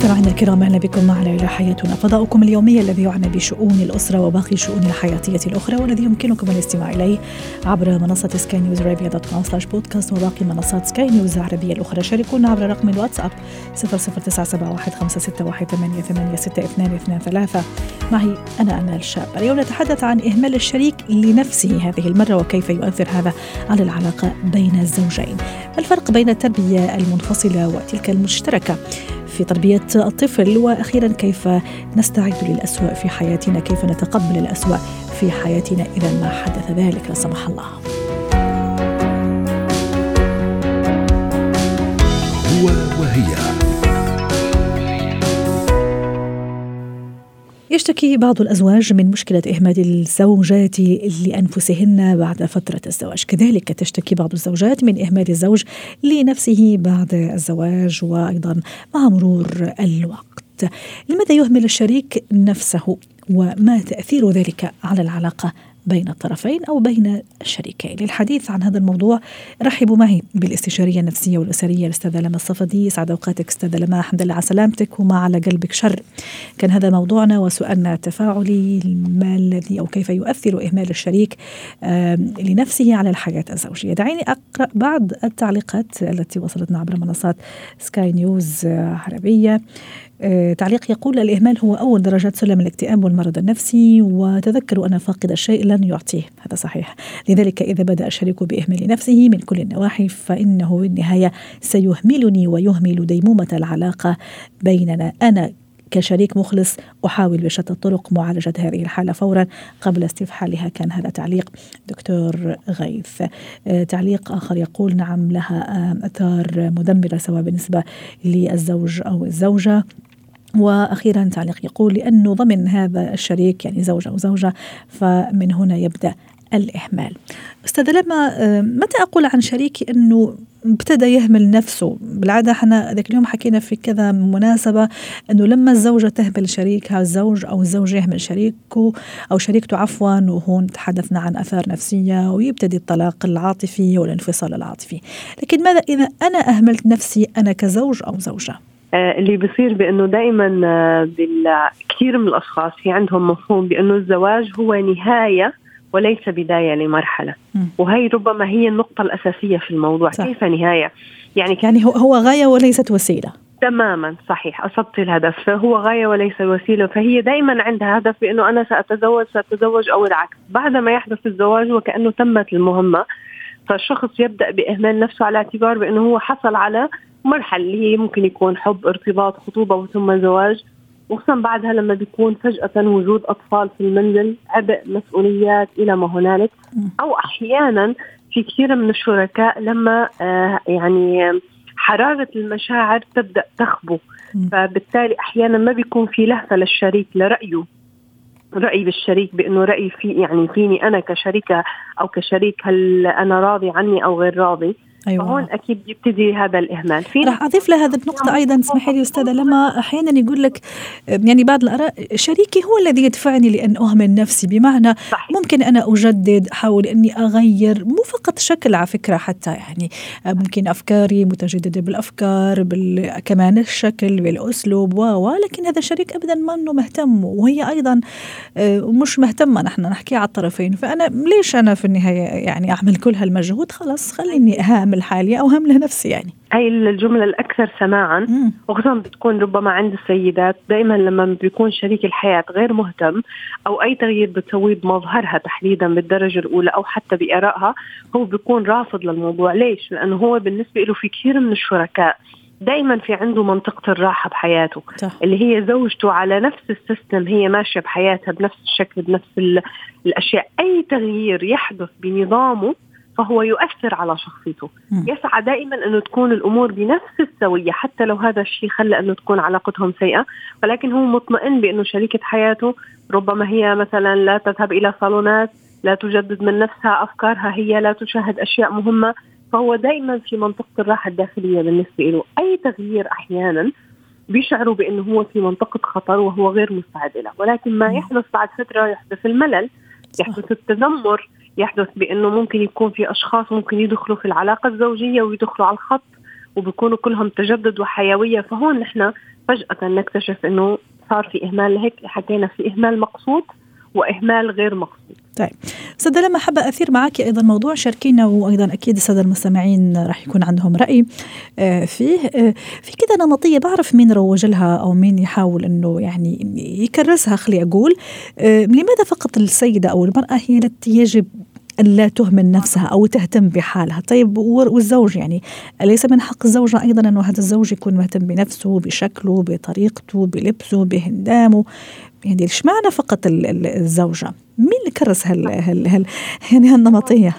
مستمعينا الكرام أهلا بكم معنا إلى حياتنا. فضاؤكم اليومي الذي يعنى بشؤون الأسرة وباقي الشؤون الحياتية الأخرى والذي يمكنكم الاستماع إليه عبر منصة سكاي نيوز عربيه dot com slash podcast وباقي منصات سكاي نيوز العربية الأخرى. شاركونا عبر رقم الواتساب 00971 معي أنا آمال شاب. اليوم نتحدث عن إهمال الشريك لنفسه هذه المرة وكيف يؤثر هذا على العلاقة بين الزوجين. الفرق بين التربية المنفصلة وتلك المشتركة؟ في تربية الطفل وأخيرا كيف نستعد للأسوأ في حياتنا؟ كيف نتقبل الأسوأ في حياتنا إذا ما حدث ذلك؟ لا سمح الله. هو وهي. يشتكي بعض الأزواج من مشكلة إهمال الزوجات لأنفسهن بعد فترة الزواج. كذلك تشتكي بعض الزوجات من إهمال الزوج لنفسه بعد الزواج وأيضا مع مرور الوقت. لماذا يهمل الشريك نفسه وما تأثير ذلك على العلاقة بين الطرفين أو بين الشريكين. للحديث عن هذا الموضوع رحبوا معي بالاستشارية النفسية والأسرية الأستاذة لما الصفدي. يسعد أوقاتك أستاذة لما الحمد لله على سلامتك وما على قلبك شر. كان هذا موضوعنا وسؤالنا التفاعلي ما الذي أو كيف يؤثر إهمال الشريك لنفسه على الحياة الزوجية. دعيني أقرأ بعض التعليقات التي وصلتنا عبر منصات سكاي نيوز عربية. تعليق يقول الإهمال هو أول درجات سلم الاكتئاب والمرض النفسي وتذكروا أن فاقد الشيء لن يعطيه. هذا صحيح. لذلك إذا بدأ الشريك بإهمال نفسه من كل النواحي فإنه بالنهاية سيهملني ويهمل ديمومة العلاقة بيننا. أنا كشريك مخلص أحاول بشتى الطرق معالجة هذه الحالة فورا قبل استفحالها. كان هذا تعليق دكتور غيث. آه، تعليق آخر يقول نعم لها أثار مدمرة سواء بالنسبة للزوج أو الزوجة. وأخيرا تعليق يقول لأنه ضمن هذا الشريك يعني زوج أو زوجة فمن هنا يبدأ الإهمال. أستاذ لما آه، متى أقول عن شريكي أنه ابتدى يهمل نفسه؟ بالعادة إحنا ذاك اليوم حكينا في كذا مناسبة أنه لما الزوجة تهمل شريكها الزوج أو الزوج يهمل شريكه أو شريكته عفوا وهون تحدثنا عن آثار نفسية ويبتدي الطلاق العاطفي والانفصال العاطفي. لكن ماذا إذا أنا أهملت نفسي أنا كزوج أو زوجة؟ اللي بصير بأنه دائما آه، كثير من الأشخاص في عندهم مفهوم بأنه الزواج هو نهاية وليس بداية لمرحلة. وهي ربما هي النقطة الأساسية في الموضوع. صح. كيف نهاية؟ يعني يعني هو هو غاية وليست وسيلة. تماما صحيح. أصبت الهدف. فهو غاية وليس وسيلة. فهي دائما عندها هدف بأنه أنا سأتزوج سأتزوج أو العكس. بعد ما يحدث الزواج وكأنه تمت المهمة فالشخص يبدأ بإهمال نفسه على اعتبار بأنه هو حصل على مرحلة اللي هي ممكن يكون حب ارتباط خطوبة وثم زواج. وخصوصا بعدها لما بيكون فجأة وجود أطفال في المنزل عبء مسؤوليات إلى ما هنالك. أو أحيانا في كثير من الشركاء لما آه يعني حرارة المشاعر تبدأ تخبو. فبالتالي أحيانا ما بيكون في لهفة للشريك لرأيه. رأي بالشريك بأنه رأي في يعني فيني أنا كشريكة أو كشريك هل أنا راضي عني أو غير راضي؟ أيوة. فهون أكيد يبتدي هذا الإهمال. في راح أضيف لهذا النقطة أيضا اسمحي لي أستاذة لما أحيانا يقول لك يعني بعض الآراء شريكي هو الذي يدفعني لأن أهمل نفسي. بمعنى صحيح. ممكن أنا أجدد أحاول أني أغير مو فقط شكل على فكرة حتى يعني ممكن أفكاري متجددة بالأفكار بال... كمان الشكل بالأسلوب و لكن هذا الشريك ابدا ما إنه مهتم. وهي أيضا مش مهتمة نحن نحكي على الطرفين. فأنا ليش أنا في النهاية يعني أعمل كل هالمجهود؟ خلاص خليني اهام هم الحالي أو هم لنفسي يعني هاي الجملة الأكثر سماعا وخصوصا بتكون ربما عند السيدات دائما لما بيكون شريك الحياة غير مهتم أو أي تغيير بتسويه بمظهرها تحديدا بالدرجة الأولى أو حتى بآرائها هو بيكون رافض للموضوع ليش؟ لأنه هو بالنسبة له في كثير من الشركاء دائما في عنده منطقة الراحة بحياته صح. اللي هي زوجته على نفس السيستم هي ماشية بحياتها بنفس الشكل بنفس الأشياء أي تغيير يحدث بنظامه فهو يؤثر على شخصيته. م. يسعى دائما انه تكون الأمور بنفس السوية حتى لو هذا الشيء خلى انه تكون علاقتهم سيئة ولكن هو مطمئن بانه شريكة حياته ربما هي مثلا لا تذهب إلى صالونات لا تجدد من نفسها أفكارها هي لا تشاهد أشياء مهمة فهو دائما في منطقة الراحة الداخلية بالنسبة له. أي تغيير أحيانا بيشعروا بأنه هو في منطقة خطر وهو غير مستعد له. ولكن ما يحدث بعد فترة يحدث الملل يحدث التذمر يحدث بأنه ممكن يكون في أشخاص ممكن يدخلوا في العلاقة الزوجية ويدخلوا على الخط وبيكونوا كلهم تجدد وحيوية. فهون نحن فجأة نكتشف إنه صار في إهمال. لهيك حكينا في إهمال مقصود وإهمال غير مقصود. طيب. استاذة لما حابة أثير معك أيضا موضوع شاركينا وأيضا أكيد السادة المستمعين راح يكون عندهم رأي آه، فيه آه، في كذا نمطية بعرف مين روج لها أو مين يحاول أنه يعني يكرسها خلي أقول. آه، لماذا فقط السيدة أو المرأة هي التي يجب لا تهمل نفسها أو تهتم بحالها. طيب والزوج يعني أليس من حق الزوجة أيضا أنه هذا الزوج يكون مهتم بنفسه بشكله بطريقته بلبسه بهندامه؟ يعني إيش معنى فقط الزوجة؟ مين اللي كرس هال, هال, هال يعني هالنمطية؟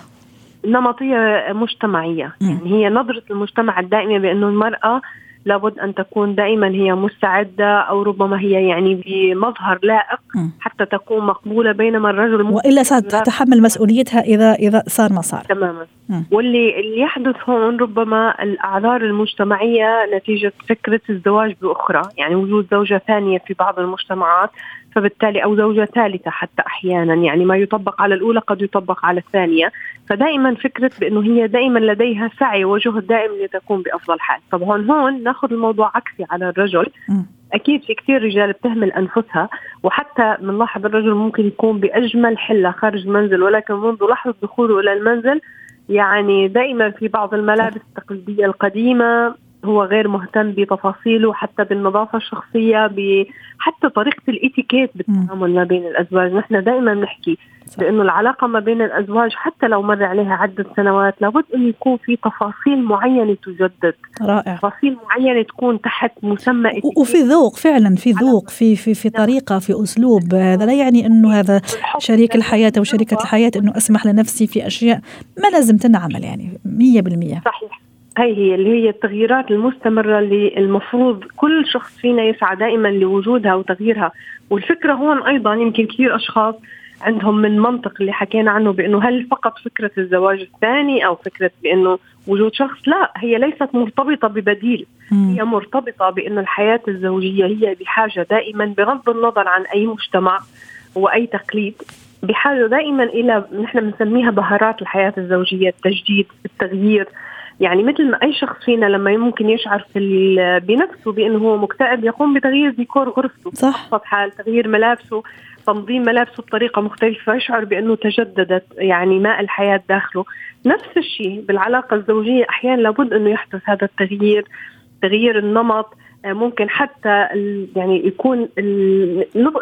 نمطية مجتمعية. يعني هي نظرة المجتمع الدائمة بأنه المرأة لابد أن تكون دائما هي مستعدة أو ربما هي يعني بمظهر لائق حتى تكون مقبولة بينما الرجل وإلا ستتحمل مسؤوليتها اذا إذا صار ما صار. تماما. واللي اللي يحدث هون ربما الأعذار المجتمعية نتيجة فكرة الزواج بأخرى يعني وجود زوجة ثانية في بعض المجتمعات فبالتالي أو زوجة ثالثة حتى أحيانا يعني ما يطبق على الأولى قد يطبق على الثانية. فدائما فكرة بأنه هي دائما لديها سعي وجهد دائم لتكون بأفضل حال. طبعا هون ناخذ الموضوع عكسي على الرجل. أكيد في كثير رجال بتهمل أنفسها وحتى بنلاحظ الرجل ممكن يكون بأجمل حلة خارج المنزل ولكن منذ لحظة دخوله إلى المنزل يعني دائما في بعض الملابس التقليدية القديمة هو غير مهتم بتفاصيله حتى بالنظافة الشخصية حتى طريقة الإتيكيت بالتعامل ما بين الأزواج. نحن دائما نحكي بأنه العلاقة ما بين الأزواج حتى لو مر عليها عدة سنوات لابد انه يكون في تفاصيل معينة تجدد. رائع. تفاصيل معينة تكون تحت مسمى وفي ذوق فعلا في ذوق في في في نعم. طريقة في أسلوب. هذا لا يعني أنه هذا شريك الحياة أو شريكة الحياة أنه أسمح لنفسي في أشياء ما لازم تنعمل يعني 100% صحيح. هي هي اللي هي التغييرات المستمرة اللي المفروض كل شخص فينا يسعى دائما لوجودها وتغييرها. والفكرة هون أيضا يمكن كثير أشخاص عندهم من منطق اللي حكينا عنه بأنه هل فقط فكرة الزواج الثاني أو فكرة بأنه وجود شخص؟ لا هي ليست مرتبطة ببديل. مم. هي مرتبطة بأنه الحياة الزوجية هي بحاجة دائما بغض النظر عن أي مجتمع وأي تقليد بحاجة دائما إلى نحن بنسميها بهارات الحياة الزوجية التجديد التغيير. يعني مثل ما أي شخص فينا لما ممكن يشعر في بنفسه بأنه هو مكتئب يقوم بتغيير ديكور غرفته صح. حال تغيير ملابسه تنظيم ملابسه بطريقة مختلفة يشعر بأنه تجددت يعني ماء الحياة داخله. نفس الشيء بالعلاقة الزوجية أحيانا لابد أنه يحدث هذا التغيير تغيير النمط ممكن حتى يعني يكون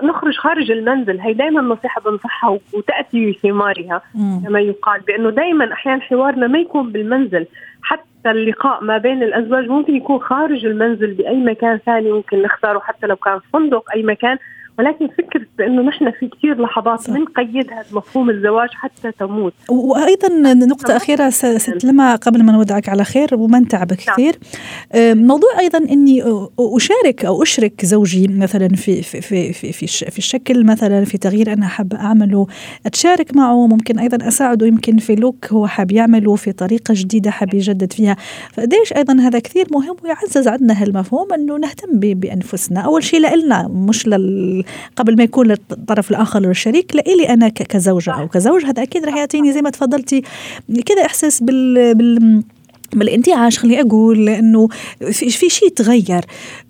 نخرج خارج المنزل. هي دائما نصيحة بنصحها وتأتي بثمارها كما يقال بأنه دائما أحيانا حوارنا ما يكون بالمنزل. حتى اللقاء ما بين الأزواج ممكن يكون خارج المنزل بأي مكان ثاني ممكن نختاره حتى لو كان فندق أي مكان. ولكن فكرة بأنه نحن في كثير لحظات بنقيدها بمفهوم الزواج حتى تموت. وأيضا نقطة أخيرة ست لما قبل ما نودعك على خير وما نتعب نعم. كثير موضوع أيضا أني أشارك أو أشرك زوجي مثلا في في في في في, في الشكل مثلا في تغيير أنا حابة أعمله أتشارك معه ممكن أيضا أساعده يمكن في لوك هو حاب يعمله في طريقة جديدة حاب يجدد فيها. فقديش أيضا هذا كثير مهم ويعزز عندنا هالمفهوم أنه نهتم بأنفسنا. أول شيء لنا مش لل قبل ما يكون للطرف الآخر للشريك لإلي أنا كزوجة أو كزوج هذا أكيد رح يعطيني زي ما تفضلتي كذا إحساس بال, بال بالانتعاش خليني أقول لأنه في, في شيء تغير.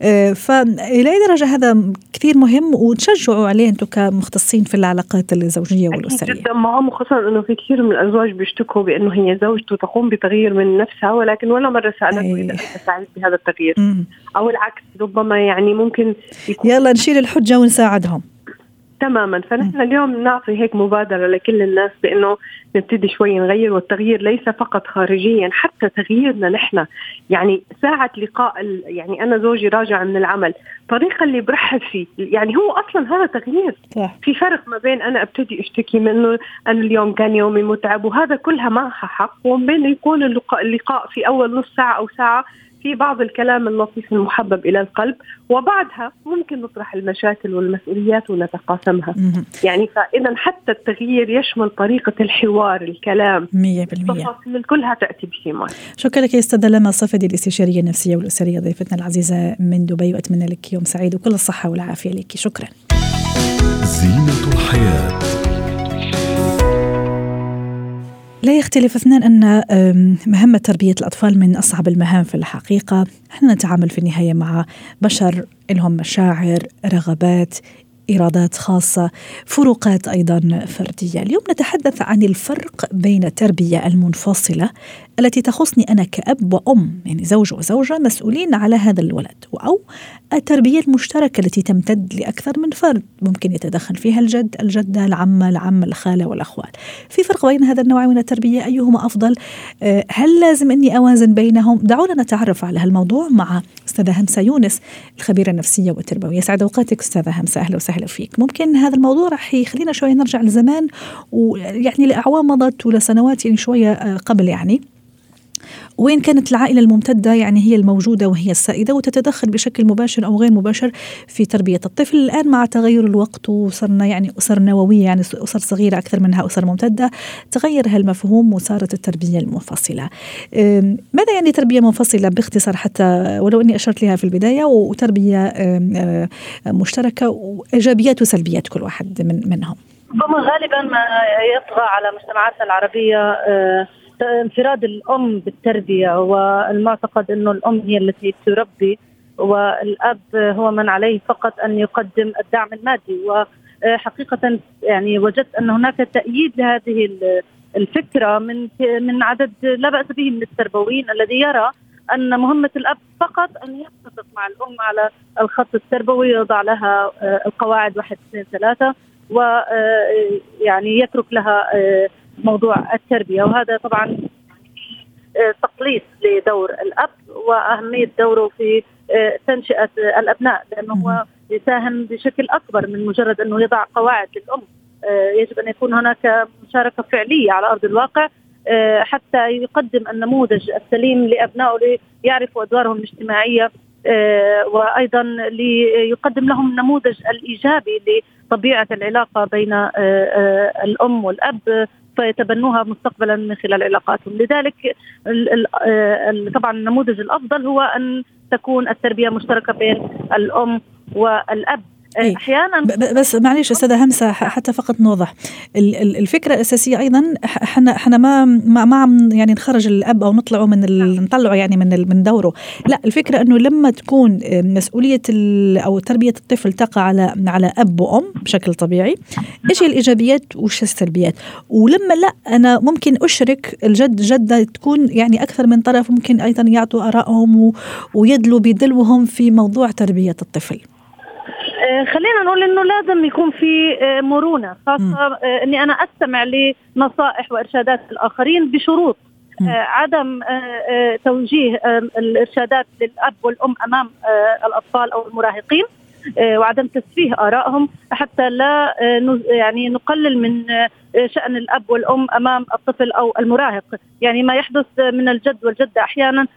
آه، فالى أي درجة هذا كثير مهم وتشجعوا عليه أنتم كمختصين في العلاقات الزوجية والأسرية. جدا. مهم خصوصا إنه في كثير من الأزواج بيشتكوا بأنه هي زوجته تقوم بتغيير من نفسها ولكن ولا مرة سالته إذا أنت سعيد بهذا التغيير. أو العكس ربما يعني ممكن يكون يلا نشيل الحجة ونساعدهم. تماما. فنحن اليوم نعطي هيك مبادرة لكل الناس بإنه نبتدي شوي نغير والتغيير ليس فقط خارجيا حتى تغييرنا نحن. يعني ساعة لقاء يعني أنا زوجي راجع من العمل الطريقة اللي برحب فيه. يعني هو أصلا هذا تغيير. صح. في فرق ما بين أنا أبتدي أشتكي منه أنا اليوم كان يومي متعب وهذا كلها معها حق. وبين يكون اللقاء, في أول نص ساعة أو ساعة في بعض الكلام اللطيف المحبب إلى القلب وبعدها ممكن نطرح المشاكل والمسؤوليات ونتقاسمها. يعني فاذا حتى التغيير يشمل طريقة الحوار الكلام. 100% التفاصيل كلها تأتي بثمار شكرا لك يا أستاذة لما صفدي الاستشارية النفسية والأسرية ضيفتنا العزيزة من دبي وأتمنى لك يوم سعيد وكل الصحة والعافية لك. شكرا. زينة الحياة. لا يختلف اثنان أن مهمة تربية الأطفال من أصعب المهام في الحقيقة. نحن نتعامل في النهاية مع بشر لهم مشاعر رغبات إرادات خاصة فروقات أيضا فردية. اليوم نتحدث عن الفرق بين التربية المنفصلة التي تخصني أنا كأب وأم يعني زوج وزوجة مسؤولين على هذا الولد أو التربية المشتركة التي تمتد لأكثر من فرد ممكن يتدخل فيها الجد الجدة العمة العم الخالة والأخوال في فرق بين هذا النوع من التربية أيهما أفضل؟ آه، هل لازم أني أوازن بينهم؟ دعونا نتعرف على هالموضوع مع أستاذة همسة يونس الخبيرة النفسية والتربوية. سعد أوقاتك أستاذة همسة أهلا وسهلا فيك. ممكن هذا الموضوع راح يخلينا شوية نرجع لزمان ويعني لأعوام مضت ولسنوات يعني شوية آه، قبل يعني. وين كانت العائلة الممتدة؟ يعني هي الموجودة وهي السائدة وتتدخل بشكل مباشر أو غير مباشر في تربية الطفل. الآن مع تغير الوقت وصرنا يعني أسر نووية يعني أسر صغيرة أكثر منها أسر ممتدة تغير هالمفهوم وصارت التربية المنفصلة. ماذا يعني تربية منفصلة باختصار حتى ولو أني أشرت لها في البداية؟ وتربية مشتركة وإيجابيات وسلبيات كل واحد من منهم. غالبا ما يطغى على مجتمعاتنا العربية آه، انفراد الأم بالتربية والمعتقد إنه الأم هي التي تربي والأب هو من عليه فقط أن يقدم الدعم المادي. وحقيقة يعني وجدت أن هناك تأييد لهذه الفكرة من من عدد لا بأس به من التربويين الذي يرى أن مهمة الأب فقط أن يتفق مع الأم على الخط التربوي يضع لها القواعد واحد اثنين ثلاثة ويعني يترك لها موضوع التربية وهذا طبعا آه، تقليص لدور الأب وأهمية دوره في آه، تنشئة الأبناء لأنه هو يساهم بشكل أكبر من مجرد أنه يضع قواعد للأم. آه، يجب أن يكون هناك مشاركة فعلية على أرض الواقع حتى يقدم النموذج السليم لأبنائه ليعرفوا أدوارهم الاجتماعية وأيضا ليقدم لهم النموذج الإيجابي لطبيعة العلاقة بين الأم والأب فيتبنوها مستقبلا من خلال علاقاتهم. لذلك طبعا النموذج الأفضل هو أن تكون التربية مشتركة بين الأم والأب. إيه. أحيانا بس معلش أستاذة همسة حتى فقط نوضح. الفكرة الاساسيه أيضا إحنا إحنا ما ما عم يعني نخرج الأب أو نطلعه من نطلعه يعني من من دوره. لا الفكرة إنه لما تكون مسؤولية أو تربية الطفل تقع على على أب وأم بشكل طبيعي إيش الإيجابيات وإيش السلبيات؟ ولما لا أنا ممكن أشرك الجد جدة تكون يعني أكثر من طرف ممكن أيضا يعطوا آرائهم ويدلوا بدلوهم في موضوع تربية الطفل. آه، خلينا نقول إنه لازم يكون في آه، مرونة خاصة آه، إني أنا أستمع لنصائح وإرشادات الآخرين بشروط عدم توجيه الإرشادات للأب والأم أمام الأطفال أو المراهقين وعدم تسفيه آرائهم حتى لا يعني نقلل من شأن الأب والأم أمام الطفل أو المراهق، يعني ما يحدث من الجد والجدة أحيانا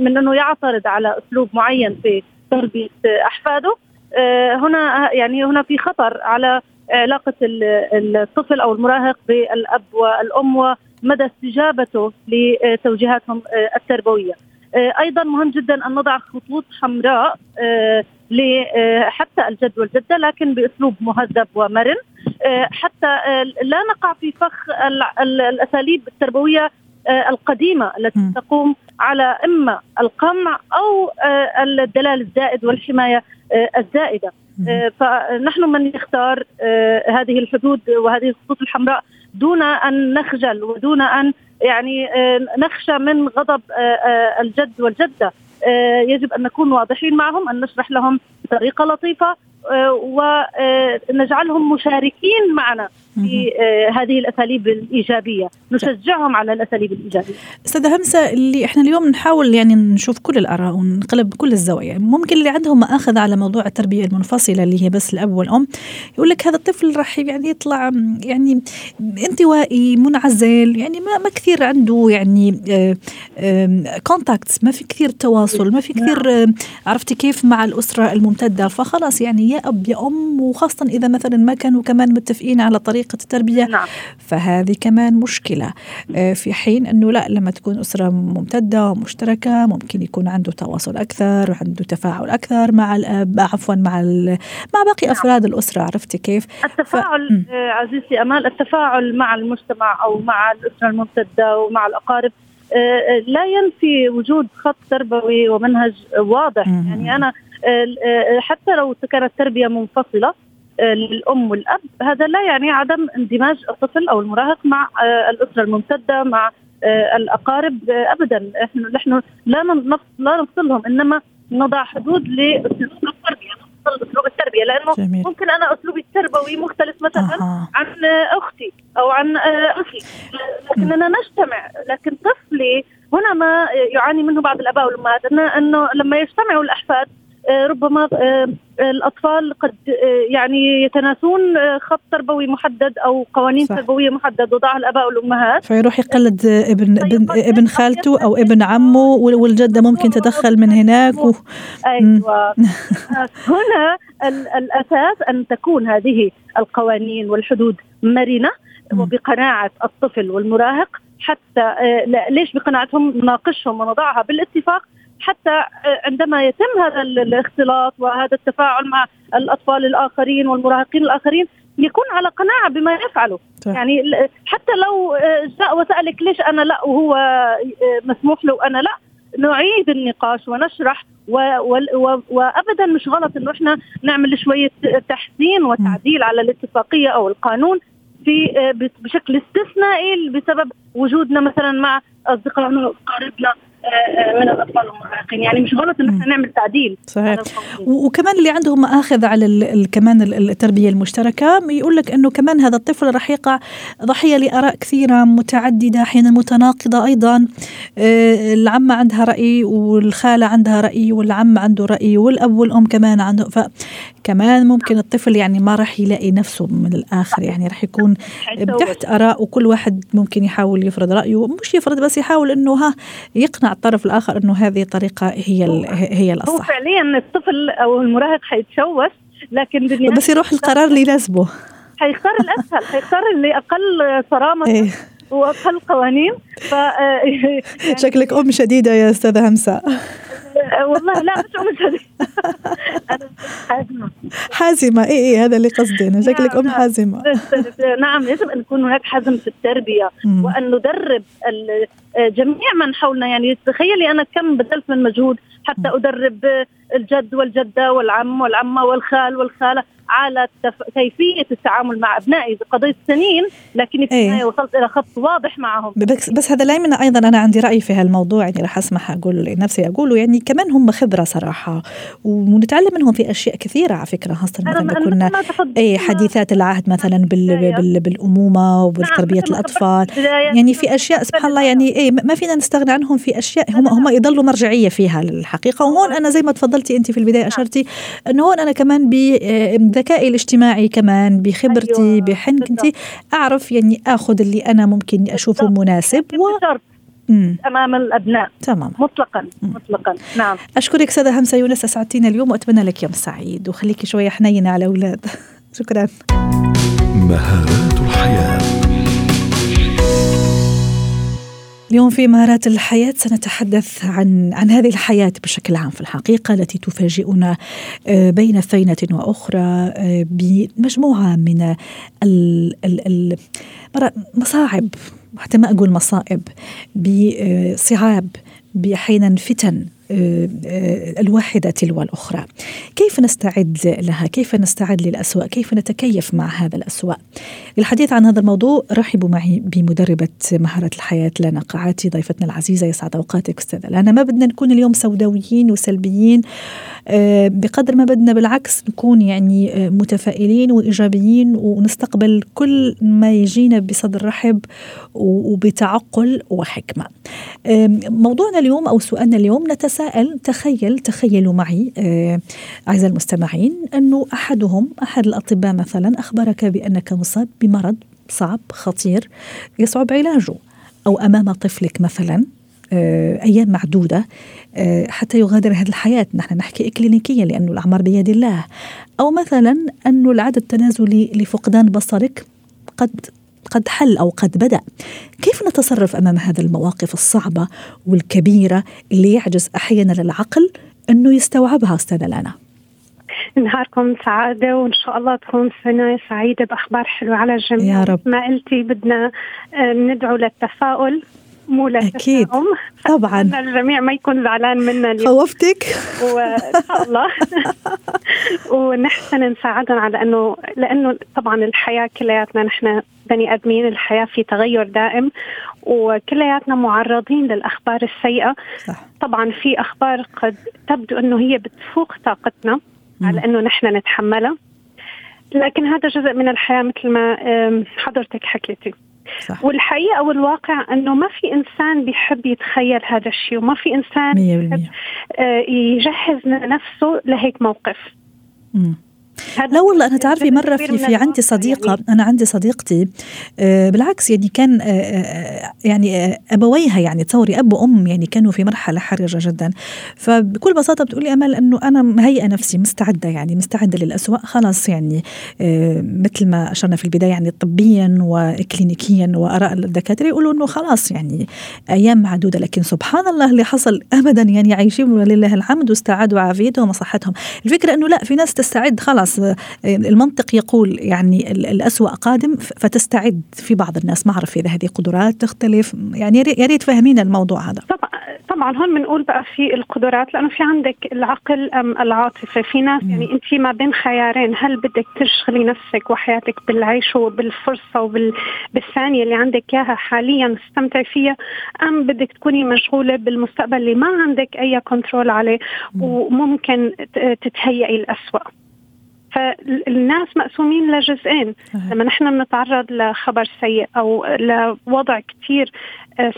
من إنه يعترض على أسلوب معين في تربية أحفاده. آه، هنا يعني هنا في خطر على علاقة الطفل أو المراهق بالأب والأم ومدى استجابته لتوجيهاتهم آه، التربوية. آه، أيضا مهم جدا أن نضع خطوط حمراء حتى الجد والجدة لكن بأسلوب مهذب ومرن. حتى لا نقع في فخ الأساليب التربوية القديمة التي تقوم على إما القمع أو الدلال الزائد والحماية آه، الزائدة. آه، فنحن من يختار آه، هذه الحدود وهذه الخطوط الحمراء دون أن نخجل ودون أن يعني نخشى من غضب الجد والجدة. يجب أن نكون واضحين معهم أن نشرح لهم بطريقة لطيفة ونجعلهم مشاركين معنا في هذه الأساليب الإيجابية، نشجعهم على الأساليب الإيجابية. أستاذة همسة اللي إحنا اليوم نحاول يعني نشوف كل الآراء ونقلب كل الزوايا، ممكن اللي عندهم مآخذ على موضوع التربية المنفصلة اللي هي بس الأب والأم يقول لك هذا الطفل راح يعني يطلع يعني انطوائي منعزل يعني ما ما كثير عنده يعني كونتاكتس ما في كثير تواصل ما في كثير نعم. عرفتي كيف مع الأسرة الممتدة فخلاص يعني يا أب يا أم وخاصة إذا مثلا ما كانوا كمان متفقين على طريقة التربية نعم. فهذه كمان مشكلة آه، في حين إنه لا لما تكون أسرة ممتدة ومشتركه ممكن يكون عنده تواصل أكثر وعنده تفاعل أكثر مع الأب عفوا مع مع باقي نعم. أفراد الأسرة عرفتي كيف التفاعل ف... آه، عزيزتي أمال التفاعل مع المجتمع أو مع الأسرة الممتدة ومع الأقارب آه، لا ينفي وجود خط تربوي ومنهج واضح. يعني أنا حتى لو كانت تربية منفصلة للأم والأب هذا لا يعني عدم اندماج الطفل أو المراهق مع الأسرة الممتدة مع الأقارب ابدا إحنا نحن لا لا نفصلهم إنما نضع حدود لأسلوب التربية أسلوب التربية لأنه جميل. ممكن أنا اسلوبي التربوي مختلف مثلا أه. عن أختي أو عن أخي لكننا نجتمع لكن طفلي هنا ما يعاني منه بعض الأباء والأمهات انه لما يجتمعوا الأحفاد آه، ربما آه، الأطفال قد آه، يعني يتناسون خط تربوي محدد أو قوانين صح. تربوية محددة. وضعها الأباء والأمهات. فيروح يقلد ابن ابن, ابن خالته أو ابن عمه والجدة ممكن تدخل من هناك و... أيوه. هنا الأساس أن تكون هذه القوانين والحدود مرنة وبقناعة الطفل والمراهق حتى ليش بقناعتهم؟ نناقشهم ونضعها بالاتفاق حتى آه، عندما يتم هذا الاختلاط وهذا التفاعل مع الأطفال الآخرين والمراهقين الآخرين يكون على قناعة بما يفعله. صح. يعني حتى لو آه، جاء وسألك ليش أنا لا وهو آه، مسموح له وأنا لا نعيد النقاش ونشرح و و و وابدا مش غلط إنه إحنا نعمل شوية تحسين وتعديل على الاتفاقية أو القانون في بشكل استثنائي بسبب وجودنا مثلا مع أصدقائنا واقاربنا من الأطفال المراهقين. يعني مش غلط ان إحنا نعمل تعديل. صحيح. وكمان اللي عندهم مآخذ على كمان التربية المشتركة يقول لك إنه كمان هذا الطفل راح يقع ضحية لآراء كثيرة متعددة أحيانا متناقضة أيضا. آه، العمة عندها رأي والخالة عندها رأي والعم عنده رأي والأب والأم كمان عنده. فكمان ممكن الطفل يعني ما راح يلاقي نفسه من الآخر يعني راح يكون تحت آراء وكل واحد ممكن يحاول يفرض رأيه. مش يفرض بس يحاول إنه ها يقنع الطرف الآخر إنه هذه الطريقة هي هي الاصح هو فعليا الطفل أو المراهق حيتشوش لكن بس يروح القرار اللي يناسبه. حيختار الأسهل حيختار اللي أقل صرامة إيه. وأقل قوانين ف يعني شكلك أم شديدة يا أستاذة همسة. والله لا مش ام شديده أنا حازمة. حازمة. اي اي هذا اللي قصدي أنا. شكلك أم نعم. حازمة. نعم يجب أن يكون هناك حزم في التربية وأن ندرب جميع من حولنا. يعني تخيلي أنا كم بذلت من مجهود حتى أدرب الجد والجدة والعم والعمة والخال والخالة. على. كيفية التعامل مع أبنائي قضيت سنين لكن في النهايه. وصلت إلى خط واضح معهم بس, بس هذا لا يمنع أيضا أنا عندي رأي في هالموضوع يعني راح أسمح أقول لنفسي أقوله يعني كمان هم خبرة صراحة ونتعلم منهم في أشياء كثيرة على فكرة خاصة مثلا كنا اي حديثات العهد مثلا بال... بال... بالأمومة وبتربيه نعم الأطفال يعني في أشياء سبحان الله يعني اي ما فينا نستغنى عنهم في أشياء هم هم يضلوا مرجعية فيها للحقيقه وهون أنا زي ما تفضلتي أنت في البداية نعم. أشرتي انه هون أنا كمان بذكائي الاجتماعي كمان بخبرتي أيوة. بحنكتي. أعرف يعني آخذ اللي أنا ممكن أشوفه مناسب و أمام الأبناء. تمام مطلقا مطلقا. نعم. أشكرك سادة همسة يونس أسعدتينا اليوم وأتمنى لك يوم سعيد. وخليكي شوية حنينة على الاولاد شكرا. مهارات الحياة. اليوم في مهارات الحياة سنتحدث عن عن هذه الحياة بشكل عام في الحقيقة التي تفاجئنا آه، بين فينة وأخرى آه، بمجموعة من المصاعب حتى ما أقول مصائب بصعاب بأحيانا فتن الواحدة تلو الأخرى. كيف نستعد لها؟ كيف نستعد للأسوأ كيف نتكيف مع هذا الأسوأ للحديث عن هذا الموضوع رحبوا معي بمدربة مهارة الحياة لنا قاعاتي ضيفتنا العزيزة يسعد أوقاتك أستاذة لنا. ما بدنا نكون اليوم سوداويين وسلبيين بقدر ما بدنا بالعكس نكون يعني متفائلين وإيجابيين ونستقبل كل ما يجينا بصدر رحب وبتعقل وحكمة. موضوعنا اليوم أو سؤالنا اليوم نتساءل تخيل تخيلوا معي أعزائي المستمعين أنه أحدهم أحد الأطباء مثلا أخبرك بأنك مصاب بمرض صعب خطير يصعب علاجه أو أمام طفلك مثلا أيام معدودة حتى يغادر هذه الحياة. نحن نحكي إكلينيكيا لأنه الأعمار بيد الله. أو مثلا أنه العدد التنازلي لفقدان بصرك قد قد حل أو قد بدأ. كيف نتصرف أمام هذه المواقف الصعبة والكبيرة اللي يعجز أحيانا العقل أنه يستوعبها أستاذة لانا؟ نهاركم سعادة وإن شاء الله تكون سنة سعيدة بأخبار حلوة على الجميع. يا رب. ما قلتي بدنا ندعو للتفاؤل مو أكيد. طبعا. الجميع ما يكون زعلان منا اليوم. خوفتك. وإن شاء الله. ونحسن نساعدهم على أنه لأنه طبعا الحياة كلياتنا نحن بني آدمين الحياة في تغير دائم وكلياتنا معرضين للأخبار السيئة. صح. طبعا في أخبار قد تبدو إنه هي بتفوق طاقتنا على إنه نحن نتحملها. لكن هذا جزء من الحياة مثل ما حضرتك حكيتي. صح. والحقيقة والواقع إنه ما في إنسان بيحب يتخيل هذا الشيء وما في إنسان بيحب يجهز نفسه لهيك موقف. مم. لا والله أنا تعرفي مرة في في عندي صديقة يعني. أنا عندي صديقتي آه بالعكس يعني كان آه يعني آه أبويها يعني تصوري أب وأم يعني كانوا في مرحلة حرجة جدا. فبكل بساطة بتقول لي أمل إنه أنا مهيئه نفسي مستعدة يعني مستعدة للاسوء خلاص يعني مثل ما أشرنا في البداية يعني طبيا وكلينيكيا وآراء الدكاترة يقولوا إنه خلاص يعني أيام معدودة. لكن سبحان الله اللي حصل ابدا يعني عايشين ولله الحمد واستعادوا عافيتهم وصحتهم. الفكرة إنه لا في ناس تستعد خلاص المنطق يقول يعني الأسوأ قادم فتستعد في بعض الناس. ما أعرف إذا هذه قدرات تختلف يعني يا ريت فهمينا الموضوع هذا. طبعا طبعا هون بنقول بقى في القدرات لأنه في عندك العقل أم العاطفة. في ناس يعني أنت ما بين خيارين هل بدك تشغلي نفسك وحياتك بالعيش وبالفرصة وبالثانيه اللي عندك إياها حاليا تستمتعي فيها أم بدك تكوني مشغولة بالمستقبل اللي ما عندك أي control عليه وممكن تتهيئي الأسوأ فالناس مقسومين لجزئين. لما نحن بنتعرض لخبر سيء أو لوضع كثير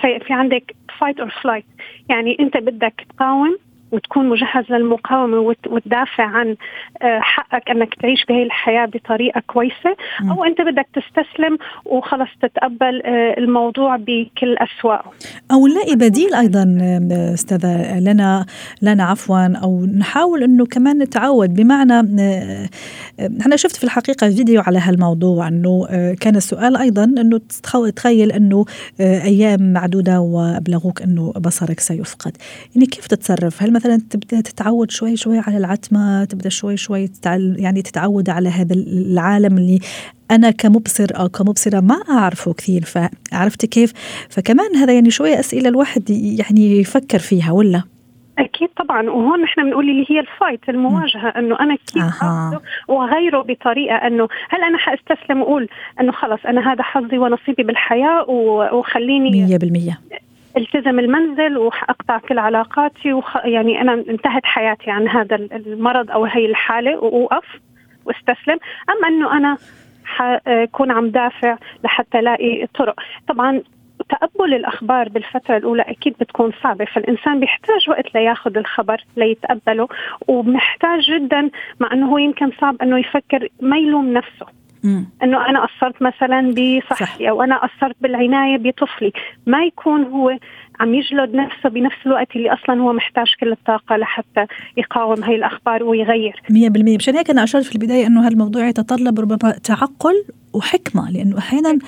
سيء في عندك fight or flight يعني أنت بدك تقاوم وتكون مجهز للمقاومة وتدافع عن حقك أنك تعيش بهي الحياة بطريقة كويسة أو أنت بدك تستسلم وخلص تتقبل الموضوع بكل اسوأه أو نلاقي بديل أيضا أستاذة لنا لنا عفوا أو نحاول إنه كمان نتعود. بمعنى أنا شفت في الحقيقة فيديو على هالموضوع إنه كان السؤال أيضا إنه تخيل إنه أيام معدودة وأبلغوك إنه بصرك سيفقد. يعني كيف تتصرف؟ هل مثلا تبدأ تتعود شوي شوي على العتمة تبدأ شوي شوي تتعل يعني تتعود على هذا العالم اللي أنا كمبصر أو كمبصرة ما أعرفه كثير فعرفت كيف؟ فكمان هذا يعني شوية أسئلة الواحد يعني يفكر فيها ولا؟ أكيد طبعا. وهون نحن بنقول اللي هي الفايت المواجهة إنه أنا كيف أها. واغيره بطريقة إنه هل أنا حأستسلم وأقول إنه خلص أنا هذا حظي ونصيبي بالحياة وخليني 100% التزم المنزل وأقطع كل علاقاتي وخ... يعني أنا انتهت حياتي عن هذا المرض أو هي الحالة وأوقف واستسلم. ام أنه أنا حكون عم دافع لحتى ألاقي طرق. طبعا تقبل الأخبار بالفترة الأولى أكيد بتكون صعبة فالإنسان بيحتاج وقت لياخذ الخبر ليتقبله ومحتاج جدا مع أنه هو يمكن صعب أنه يفكر ما يلوم نفسه. إنه أنا قصرت مثلا بصحتي أو أنا قصرت بالعناية بطفلي. ما يكون هو عم يجلد نفسه بنفس الوقت اللي أصلا هو محتاج كل الطاقة لحتى يقاوم هاي الأخبار ويغير. 100% مشان هيك أنا أشرت في البداية إنه هالموضوع يتطلب ربما تعقل وحكمة لأنه أحيانا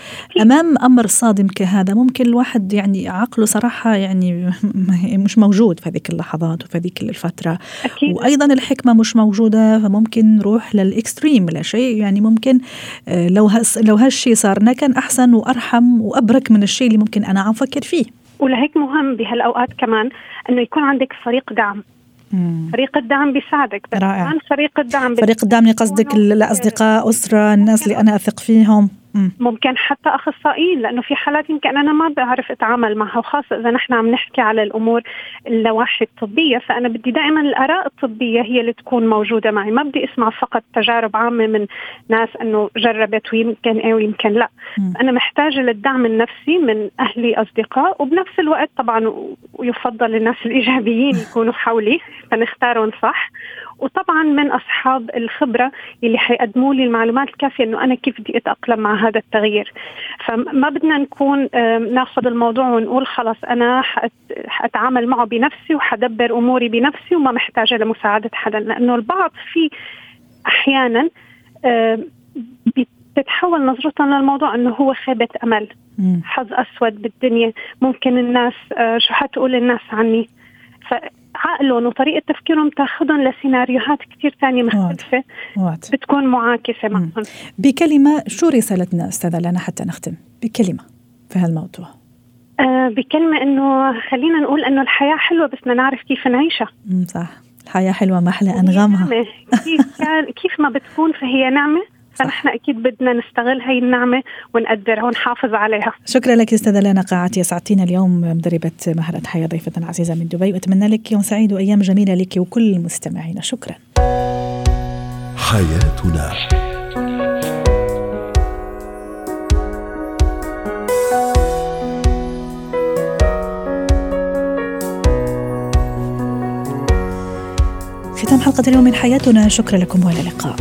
أمام أمر صادم كهذا ممكن الواحد يعني عقله صراحة يعني مش موجود في هذيك اللحظات وفي هذيك الفترة. أكيد. وأيضا الحكمة مش موجودة فممكن نروح للإكستريم لشيء يعني ممكن لو هس لو هالشيء صار كان أحسن وأرحم وأبرك من الشيء اللي ممكن أنا عم فكر فيه. ولهيك مهم بهالأوقات كمان إنه يكون عندك فريق دعم. مم. فريق الدعم بيساعدك بس رائع. فريق الدعم فريق الدعم قصدك الاصدقاء أسرة الناس اللي أنا أثق فيهم. ممكن حتى أخصائيين لأنه في حالات يمكن أنا ما بعرف أتعامل معها وخاصة إذا نحن عم نحكي على الأمور النواحي الطبية فأنا بدي دائما الآراء الطبية هي اللي تكون موجودة معي. ما بدي أسمع فقط تجارب عامة من ناس إنه جربت ويمكن إيه ويمكن لا. أنا محتاجة للدعم النفسي من أهلي أصدقاء وبنفس الوقت طبعا ويفضل الناس الإيجابيين يكونوا حولي فنختارهم صح. وطبعا من أصحاب الخبرة اللي حيقدموا لي المعلومات الكافية إنه أنا كيف بدي أتأقلم مع هذا التغيير. فما بدنا نكون ناخذ الموضوع ونقول خلص أنا حأتعامل معه بنفسي وحدبر أموري بنفسي وما محتاجة لمساعدة حدا. لأنه البعض في أحيانا بتتحول نظرتهم للموضوع إنه هو خيبة أمل. حظ أسود بالدنيا. ممكن الناس آه، شو حتقول الناس عني؟ فعقلهم وطريقة تفكيرهم تاخذهم لسيناريوهات كثير ثانية مختلفة. واضح. بتكون معاكسة معهم. بكلمة شو رسالتنا أستاذة لنا حتى نختم؟ بكلمة في هالموضوع. آه بكلمة إنه خلينا نقول إنه الحياة حلوة بس بدنا نعرف كيف نعيشها. صح. الحياة حلوة ما أحلى أنغامها. نعمة. كيف كان كيف ما بتكون فهي نعمة. فنحن أكيد بدنا نستغل هاي النعمة ونقدرها ونحافظ عليها. شكرا لك أستاذة لنا قاعتي اسعدتينا اليوم مدربة مهاره حياة ضيفتنا العزيزة من دبي وأتمنى لك يوم سعيد وأيام جميلة لك وكل مستمعينا شكرا. حياتنا. ختام حلقة اليوم من حياتنا. شكرا لكم وإلى اللقاء.